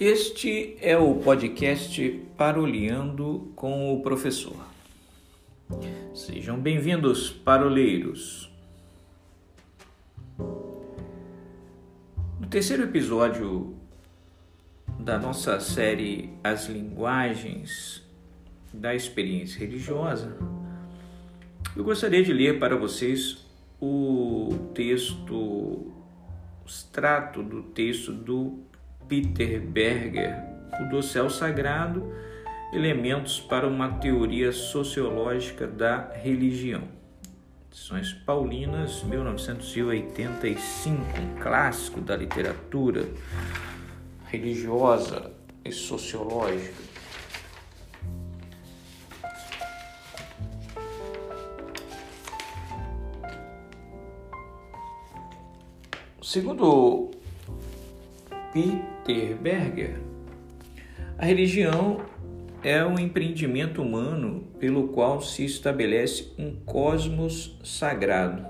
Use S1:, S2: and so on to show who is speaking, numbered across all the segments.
S1: Este é o podcast Paroleando com o Professor. Sejam bem-vindos, paroleiros. No terceiro episódio da nossa série As Linguagens da Experiência Religiosa, eu gostaria de ler para vocês o texto, o extrato do texto do Peter Berger, o dossel sagrado, elementos para uma teoria sociológica da religião. Edições Paulinas, 1985, um clássico da literatura religiosa e sociológica. Segundo Peter Berger, a religião é um empreendimento humano pelo qual se estabelece um cosmos sagrado.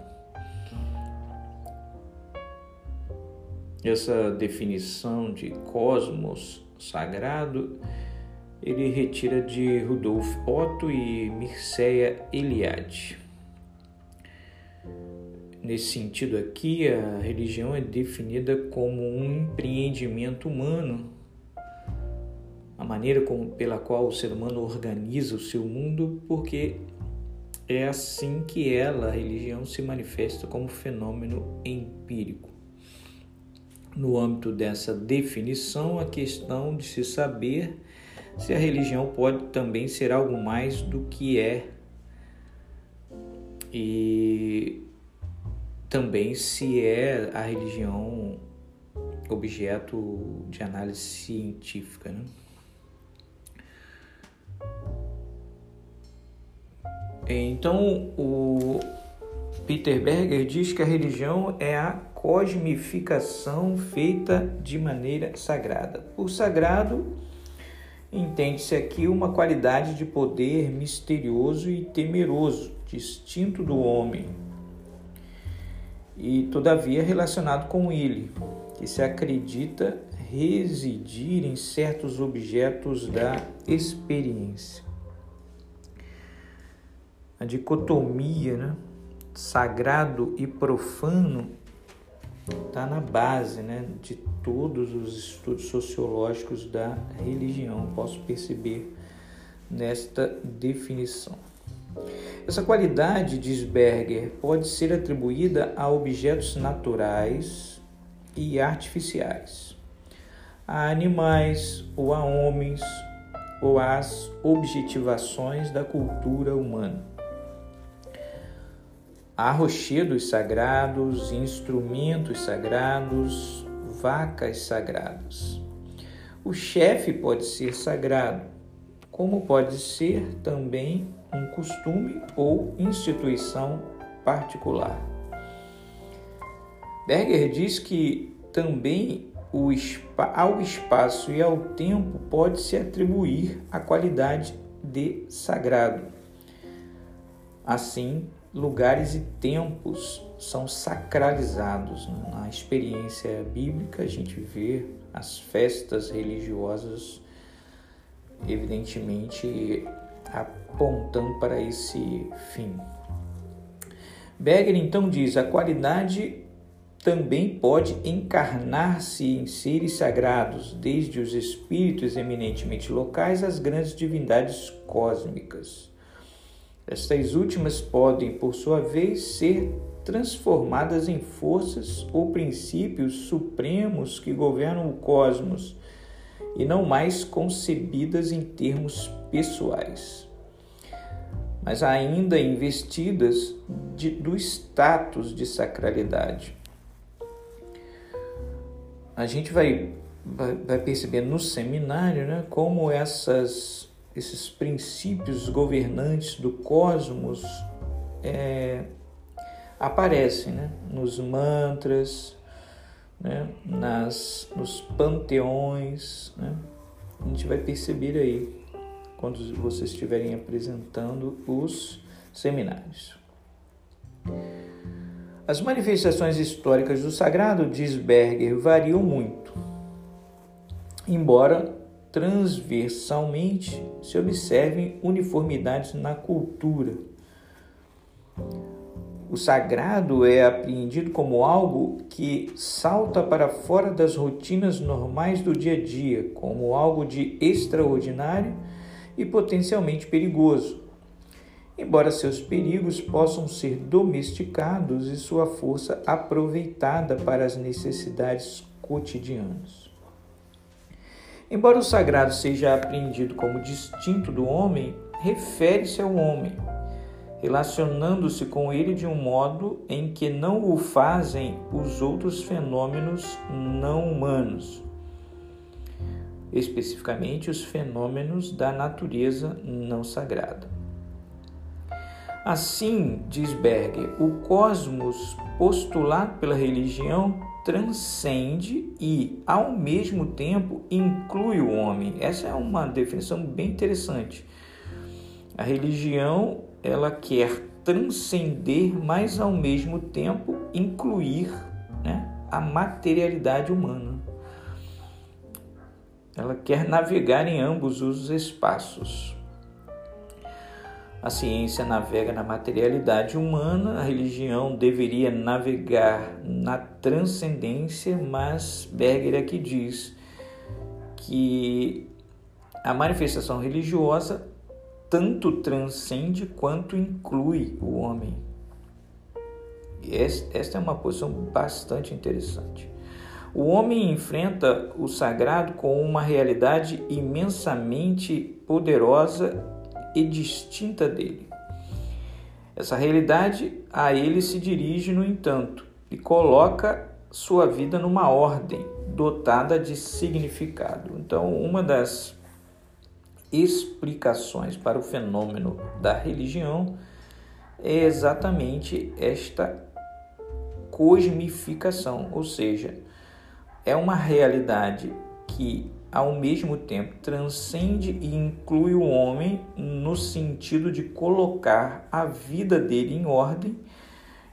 S1: Essa definição de cosmos sagrado ele retira de Rudolf Otto e Mircea Eliade. Nesse sentido aqui, a religião é definida como um empreendimento humano, a maneira como, pela qual o ser humano organiza o seu mundo, porque é assim que ela, a religião, se manifesta como fenômeno empírico. No âmbito dessa definição, a questão de se saber se a religião pode também ser algo mais do que é. E também se é a religião objeto de análise científica. Né? Então, o Peter Berger diz que a religião é a cosmificação feita de maneira sagrada. Por sagrado, entende-se aqui uma qualidade de poder misterioso e temeroso, distinto do homem, e todavia relacionado com ele, que se acredita residir em certos objetos da experiência. A dicotomia, né? sagrado e profano, está na base né? de todos os estudos sociológicos da religião. Posso perceber nesta definição. Essa qualidade, diz Berger, pode ser atribuída a objetos naturais e artificiais, a animais ou a homens ou às objetivações da cultura humana. Há rochedos sagrados, instrumentos sagrados, vacas sagradas. O chefe pode ser sagrado, como pode ser também um costume ou instituição particular. Berger diz que também ao espaço e ao tempo pode-se atribuir a qualidade de sagrado. Assim, lugares e tempos são sacralizados. Na experiência bíblica, a gente vê as festas religiosas, evidentemente, apontando para esse fim. Berger então diz: a qualidade também pode encarnar-se em seres sagrados, desde os espíritos eminentemente locais às grandes divindades cósmicas. Estas últimas podem, por sua vez, ser transformadas em forças ou princípios supremos que governam o cosmos e não mais concebidas em termos pessoais, mas ainda investidas de, do status de sacralidade. A gente vai, vai, vai perceber no seminário né, como essas, esses princípios governantes do cosmos é, aparecem né, nos mantras, né, nas, nos panteões. Né? A gente vai perceber aí quando vocês estiverem apresentando os seminários. As manifestações históricas do sagrado, diz Berger, variam muito. embora transversalmente se observem uniformidades na cultura. O sagrado é apreendido como algo que salta para fora das rotinas normais do dia a dia, como algo de extraordinário e potencialmente perigoso. Embora seus perigos possam ser domesticados e sua força aproveitada para as necessidades cotidianas. Embora o sagrado seja apreendido como distinto do homem, refere-se ao homem relacionando-se com ele de um modo em que não o fazem os outros fenômenos não humanos, especificamente os fenômenos da natureza não sagrada. Assim, diz Berger, o cosmos postulado pela religião transcende e, ao mesmo tempo, inclui o homem. Essa é uma definição bem interessante. A religião ela quer transcender, mas ao mesmo tempo incluir né, a materialidade humana. Ela quer navegar em ambos os espaços. A ciência navega na materialidade humana, a religião deveria navegar na transcendência, mas Berger aqui diz que a manifestação religiosa tanto transcende quanto inclui o homem. E esta é uma posição bastante interessante. O homem enfrenta o sagrado com uma realidade imensamente poderosa e distinta dele. Essa realidade a ele se dirige, no entanto, e coloca sua vida numa ordem dotada de significado. Então, uma das explicações para o fenômeno da religião é exatamente esta cosmificação, ou seja, é uma realidade que ao mesmo tempo transcende e inclui o homem no sentido de colocar a vida dele em ordem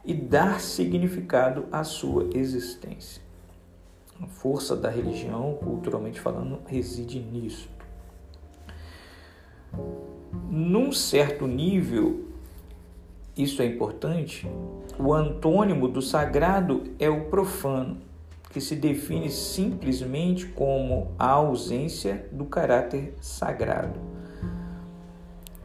S1: e dar significado à sua existência. A força da religião, culturalmente falando, reside nisso. Num certo nível, isso é importante, o antônimo do sagrado é o profano, que se define simplesmente como a ausência do caráter sagrado.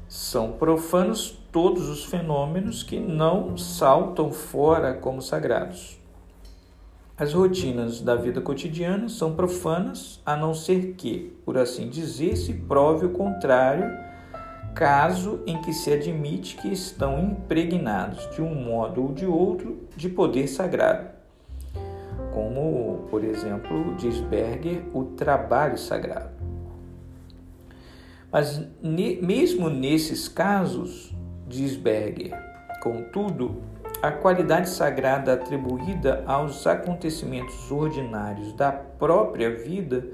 S1: São profanos todos os fenômenos que não saltam fora como sagrados. As rotinas da vida cotidiana são profanas, a não ser que, por assim dizer, se prove o contrário, caso em que se admite que estão impregnados de um modo ou de outro de poder sagrado. Como, por exemplo, diz Berger, o trabalho sagrado. Mas mesmo nesses casos, diz Berger, contudo, a qualidade sagrada atribuída aos acontecimentos ordinários da própria vida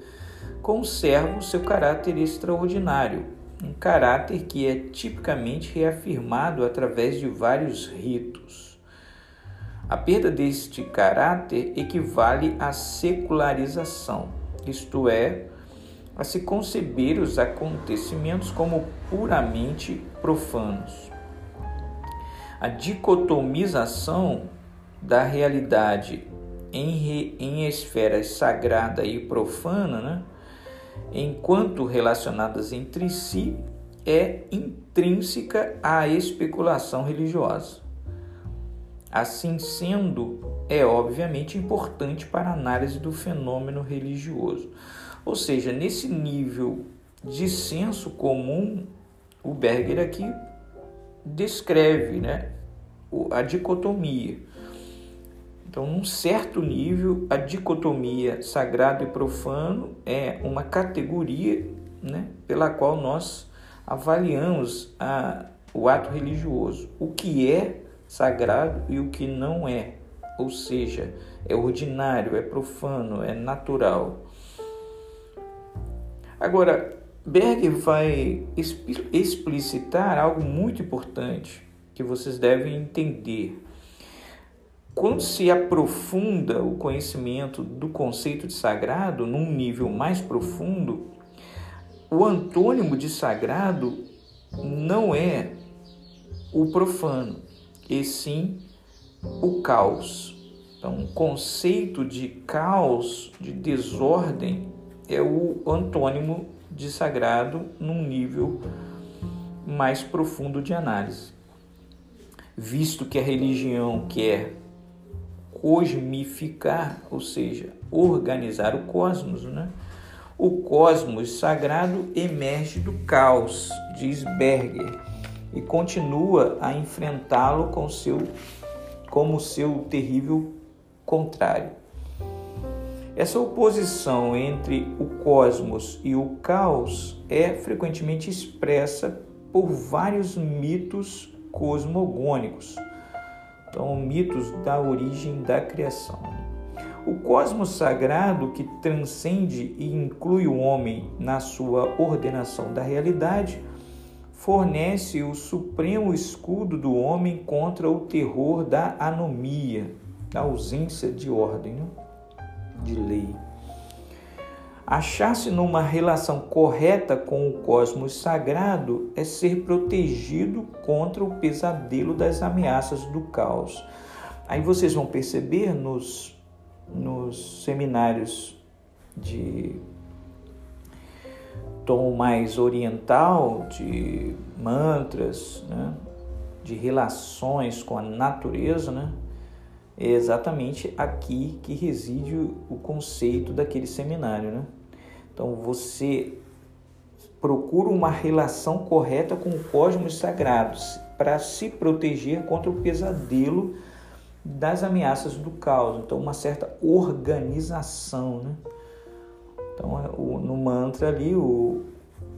S1: conserva o seu caráter extraordinário, um caráter que é tipicamente reafirmado através de vários ritos. A perda deste caráter equivale à secularização, isto é, a se conceber os acontecimentos como puramente profanos a dicotomização da realidade em, em esferas sagrada e profana, né? Enquanto relacionadas entre si, é intrínseca à especulação religiosa. Assim sendo, é obviamente importante para a análise do fenômeno religioso. Ou seja, nesse nível de senso comum, o Berger aqui descreve né, a dicotomia. Então, num certo nível, a dicotomia sagrado e profano é uma categoria né, pela qual nós avaliamos a, o ato religioso, o que é sagrado e o que não é, ou seja, é ordinário, é profano, é natural. Agora, Berger vai explicitar algo muito importante que vocês devem entender. Quando se aprofunda o conhecimento do conceito de sagrado num nível mais profundo, o antônimo de sagrado não é o profano, e sim o caos. Então, o conceito de caos, de desordem, é o antônimo de sagrado num nível mais profundo de análise. Visto que a religião quer cosmificar, ou seja, organizar o cosmos, né? O cosmos sagrado emerge do caos, diz Berger, e continua a enfrentá-lo com seu, como seu terrível contrário. Essa oposição entre o cosmos e o caos é frequentemente expressa por vários mitos cosmogônicos, então mitos da origem da criação. O cosmos sagrado que transcende e inclui o homem na sua ordenação da realidade fornece o supremo escudo do homem contra o terror da anomia, da ausência de ordem. Né? de lei. Achar-se numa relação correta com o cosmos sagrado é ser protegido contra o pesadelo das ameaças do caos. Aí vocês vão perceber nos, nos seminários de tom mais oriental, de mantras, né? de relações com a natureza, né? é exatamente aqui que reside o conceito daquele seminário. Né? Então você procura uma relação correta com o cosmos sagrados para se proteger contra o pesadelo das ameaças do caos. Então uma certa organização. Né? Então é, no mantra ali o,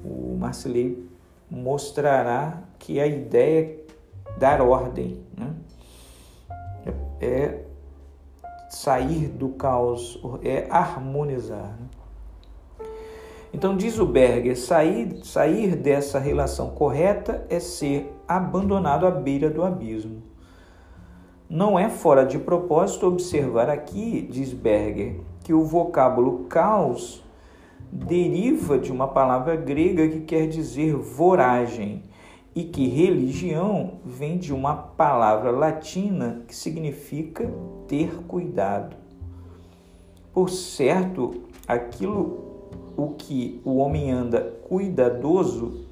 S1: o Marcelei mostrará que a ideia é dar ordem. Né? é sair do caos, é harmonizar. Né? Então, diz o Berger, sair, sair dessa relação correta é ser abandonado à beira do abismo. Não é fora de propósito observar aqui, diz Berger, que o vocábulo caos deriva de uma palavra grega que quer dizer voragem e que religião vem de uma palavra latina que significa ter cuidado. Por certo, aquilo o que o homem anda cuidadoso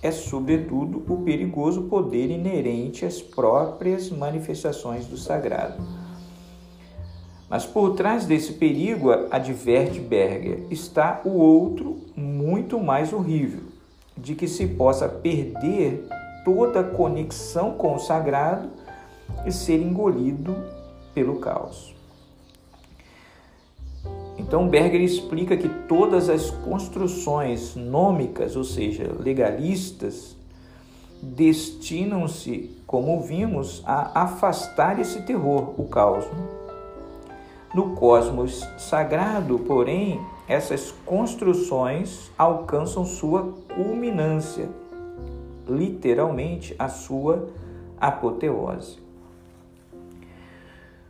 S1: é, sobretudo, o perigoso poder inerente às próprias manifestações do sagrado. Mas por trás desse perigo, adverte Berger, está o outro muito mais horrível, de que se possa perder toda conexão com o sagrado e ser engolido pelo caos. Então Berger explica que todas as construções nômicas, ou seja, legalistas, destinam-se, como vimos, a afastar esse terror, o caos. No cosmos sagrado, porém, essas construções alcançam sua culminância, literalmente a sua apoteose.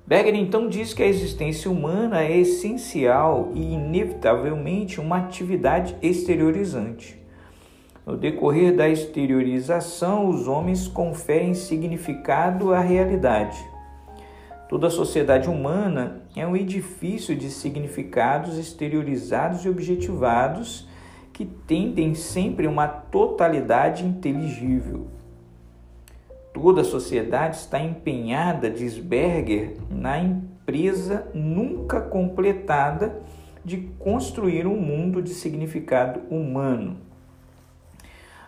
S1: Berger então diz que a existência humana é essencial e inevitavelmente uma atividade exteriorizante. No decorrer da exteriorização, os homens conferem significado à realidade. Toda a sociedade humana é um edifício de significados exteriorizados e objetivados que tendem sempre a uma totalidade inteligível. Toda a sociedade está empenhada, diz Berger, na empresa nunca completada de construir um mundo de significado humano.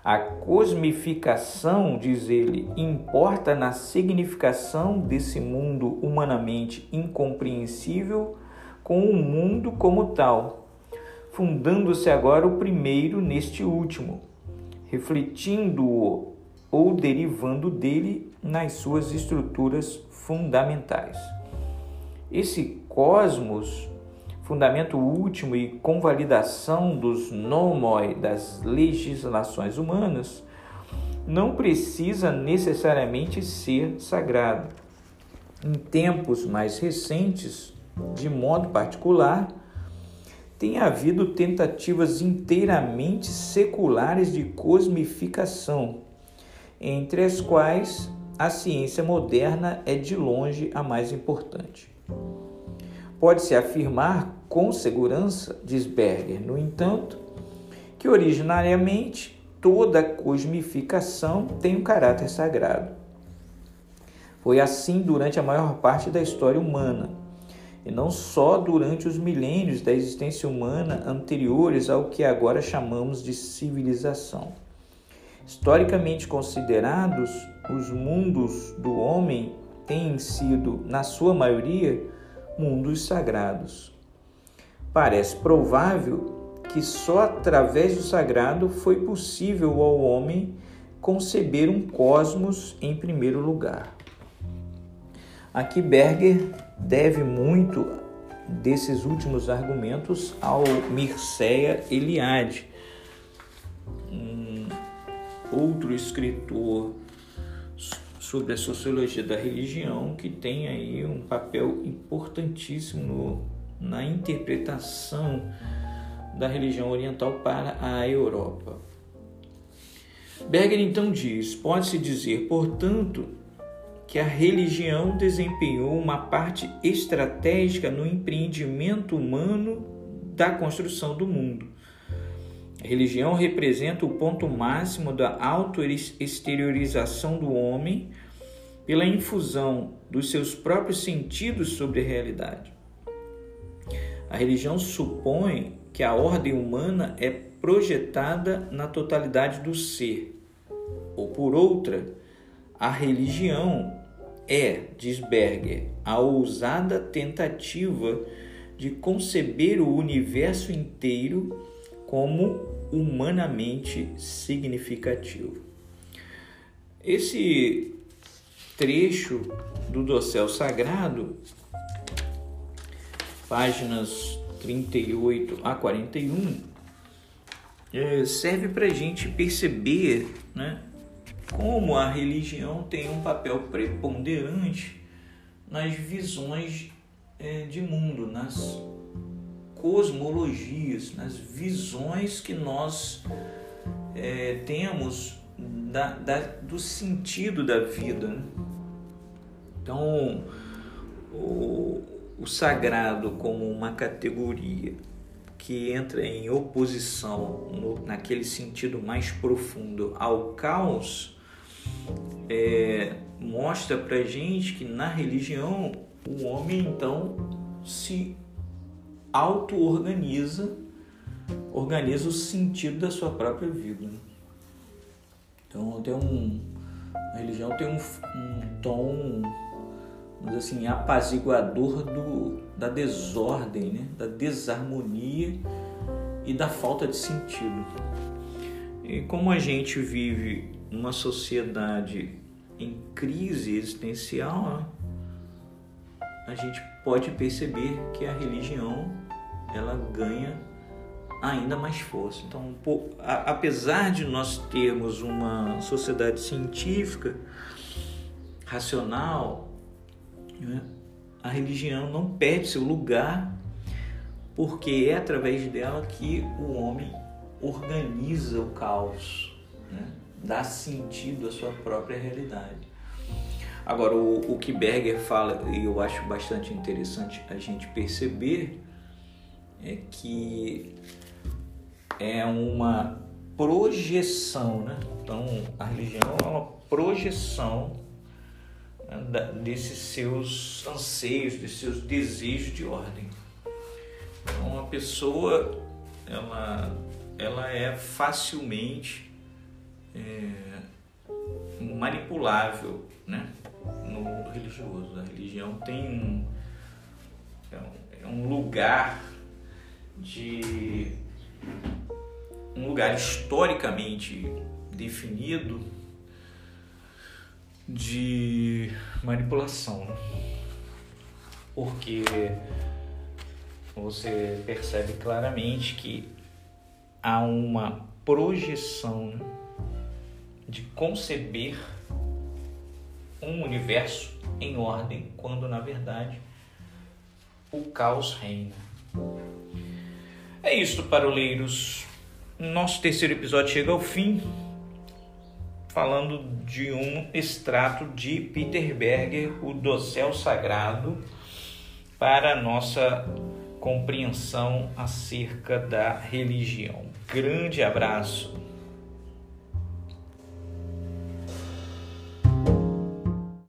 S1: A cosmificação, diz ele, importa na significação desse mundo humanamente incompreensível com o mundo como tal, fundando-se agora o primeiro neste último, refletindo-o ou derivando dele nas suas estruturas fundamentais. Esse cosmos fundamento último e convalidação dos nomoi das legislações humanas, não precisa necessariamente ser sagrado. Em tempos mais recentes, de modo particular, tem havido tentativas inteiramente seculares de cosmificação, entre as quais a ciência moderna é de longe a mais importante. Pode-se afirmar com segurança, diz Berger, no entanto, que originariamente toda cosmificação tem um caráter sagrado. Foi assim durante a maior parte da história humana, e não só durante os milênios da existência humana anteriores ao que agora chamamos de civilização. Historicamente considerados, os mundos do homem têm sido, na sua maioria, mundos sagrados. Parece provável que só através do sagrado foi possível ao homem conceber um cosmos em primeiro lugar. Aqui Berger deve muito desses últimos argumentos ao Mircea Eliade, outro escritor sobre a sociologia da religião que tem aí um papel importantíssimo no, na interpretação da religião oriental para a Europa. Berger então diz: pode-se dizer, portanto, que a religião desempenhou uma parte estratégica no empreendimento humano da construção do mundo. Religião representa o ponto máximo da auto-exteriorização do homem pela infusão dos seus próprios sentidos sobre a realidade. A religião supõe que a ordem humana é projetada na totalidade do ser, ou por outra, a religião é, diz Berger, a ousada tentativa de conceber o universo inteiro como humanamente significativo. Esse trecho do dossel sagrado, páginas 38 a 41, é, serve para a gente perceber né, como a religião tem um papel preponderante nas visões é, de mundo, nas cosmologias, nas visões que nós é, temos da, da, do sentido da vida. Né? Então, o, o sagrado como uma categoria que entra em oposição no, naquele sentido mais profundo ao caos é, mostra para gente que na religião o homem então se auto-organiza, organiza o sentido da sua própria vida. Então tem um, a religião tem um, um tom, vamos assim, apaziguador do, da desordem, né? da desarmonia e da falta de sentido. E como a gente vive numa sociedade em crise existencial, né? A gente pode perceber que a religião ela ganha ainda mais força. Então, apesar de nós termos uma sociedade científica, racional, né, a religião não perde seu lugar, porque é através dela que o homem organiza o caos, né, dá sentido à sua própria realidade. Agora, o, o que Berger fala, e eu acho bastante interessante a gente perceber, é que é uma projeção, né? Então, a religião é uma projeção né, desses seus anseios, desses seus desejos de ordem. Então, uma pessoa, ela, ela é facilmente é, manipulável, né? No religioso. A religião tem um, é um é lugar de um lugar historicamente definido de manipulação, né? porque você percebe claramente que há uma projeção né, de conceber um universo em ordem, quando na verdade o caos reina. É isto, paroleiros. Nosso terceiro episódio chega ao fim, falando de um extrato de Peter Berger, O Dossel Sagrado, para a nossa compreensão acerca da religião. Grande abraço!